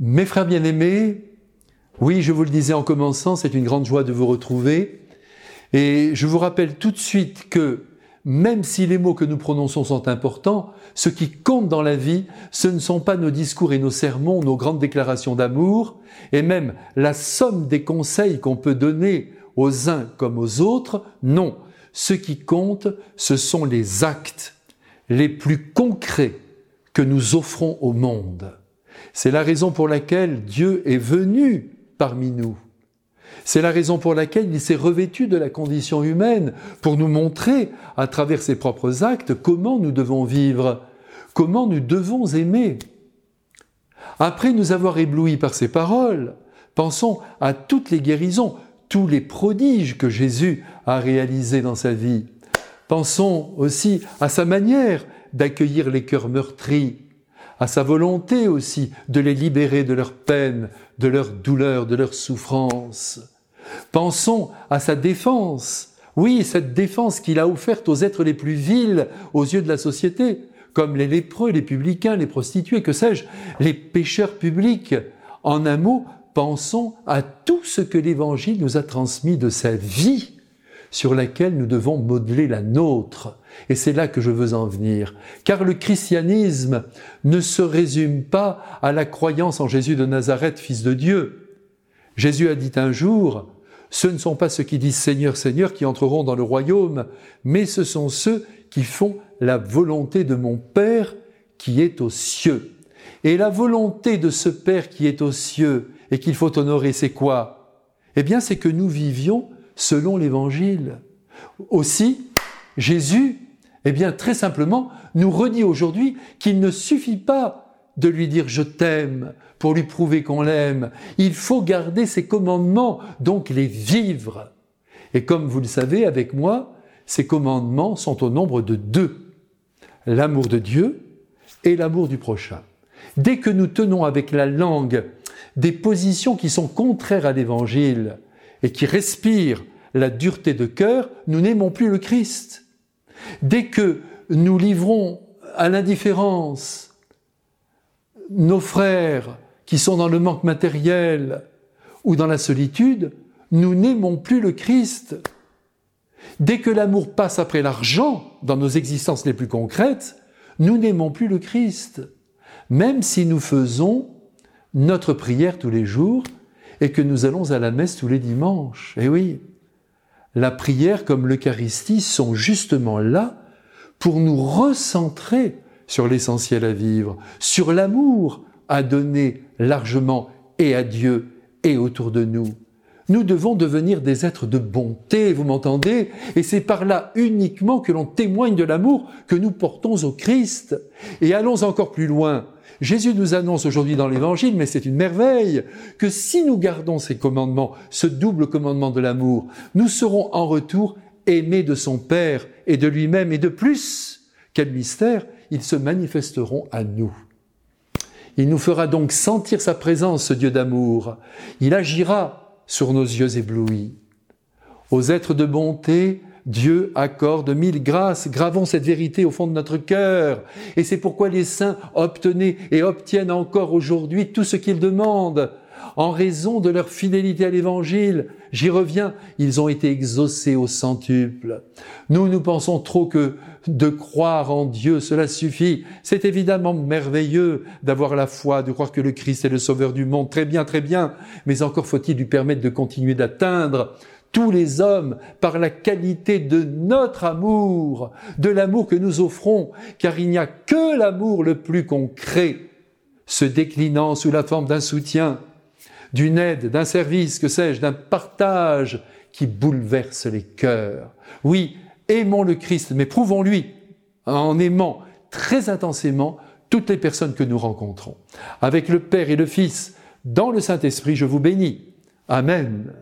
Mes frères bien-aimés, oui, je vous le disais en commençant, c'est une grande joie de vous retrouver. Et je vous rappelle tout de suite que même si les mots que nous prononçons sont importants, ce qui compte dans la vie, ce ne sont pas nos discours et nos sermons, nos grandes déclarations d'amour, et même la somme des conseils qu'on peut donner aux uns comme aux autres. Non, ce qui compte, ce sont les actes les plus concrets que nous offrons au monde. C'est la raison pour laquelle Dieu est venu parmi nous. C'est la raison pour laquelle il s'est revêtu de la condition humaine pour nous montrer, à travers ses propres actes, comment nous devons vivre, comment nous devons aimer. Après nous avoir éblouis par ses paroles, pensons à toutes les guérisons, tous les prodiges que Jésus a réalisés dans sa vie. Pensons aussi à sa manière d'accueillir les cœurs meurtris, à sa volonté aussi de les libérer de leur peine, de leur douleur, de leur souffrance. Pensons à sa défense. Oui, cette défense qu'il a offerte aux êtres les plus vils aux yeux de la société, comme les lépreux, les publicains, les prostituées, que sais-je, les pécheurs publics. En un mot, pensons à tout ce que l'Évangile nous a transmis de sa vie sur laquelle nous devons modeler la nôtre. Et c'est là que je veux en venir. Car le christianisme ne se résume pas à la croyance en Jésus de Nazareth, fils de Dieu. Jésus a dit un jour, ce ne sont pas ceux qui disent Seigneur, Seigneur qui entreront dans le royaume, mais ce sont ceux qui font la volonté de mon Père qui est aux cieux. Et la volonté de ce Père qui est aux cieux et qu'il faut honorer, c'est quoi? Eh bien, c'est que nous vivions selon l'Évangile. Aussi, Jésus, eh bien, très simplement, nous redit aujourd'hui qu'il ne suffit pas de lui dire je t'aime pour lui prouver qu'on l'aime. Il faut garder ses commandements, donc les vivre. Et comme vous le savez avec moi, ces commandements sont au nombre de deux. L'amour de Dieu et l'amour du prochain. Dès que nous tenons avec la langue des positions qui sont contraires à l'Évangile, et qui respire la dureté de cœur, nous n'aimons plus le Christ. Dès que nous livrons à l'indifférence nos frères qui sont dans le manque matériel ou dans la solitude, nous n'aimons plus le Christ. Dès que l'amour passe après l'argent dans nos existences les plus concrètes, nous n'aimons plus le Christ. Même si nous faisons notre prière tous les jours et que nous allons à la messe tous les dimanches. Eh oui, la prière comme l'Eucharistie sont justement là pour nous recentrer sur l'essentiel à vivre, sur l'amour à donner largement et à Dieu et autour de nous. Nous devons devenir des êtres de bonté, vous m'entendez? Et c'est par là uniquement que l'on témoigne de l'amour que nous portons au Christ. Et allons encore plus loin. Jésus nous annonce aujourd'hui dans l'Évangile, mais c'est une merveille, que si nous gardons ces commandements, ce double commandement de l'amour, nous serons en retour aimés de son Père et de lui-même, et de plus, quel mystère, ils se manifesteront à nous. Il nous fera donc sentir sa présence, ce Dieu d'amour. Il agira sur nos yeux éblouis. Aux êtres de bonté, Dieu accorde mille grâces. Gravons cette vérité au fond de notre cœur. Et c'est pourquoi les saints obtenaient et obtiennent encore aujourd'hui tout ce qu'ils demandent. En raison de leur fidélité à l'évangile, j'y reviens, ils ont été exaucés au centuple. Nous, nous pensons trop que de croire en Dieu, cela suffit. C'est évidemment merveilleux d'avoir la foi, de croire que le Christ est le sauveur du monde. Très bien, très bien. Mais encore faut-il lui permettre de continuer d'atteindre tous les hommes par la qualité de notre amour, de l'amour que nous offrons, car il n'y a que l'amour le plus concret, se déclinant sous la forme d'un soutien, d'une aide, d'un service, que sais-je, d'un partage qui bouleverse les cœurs. Oui, aimons le Christ, mais prouvons-lui en aimant très intensément toutes les personnes que nous rencontrons. Avec le Père et le Fils, dans le Saint-Esprit, je vous bénis. Amen.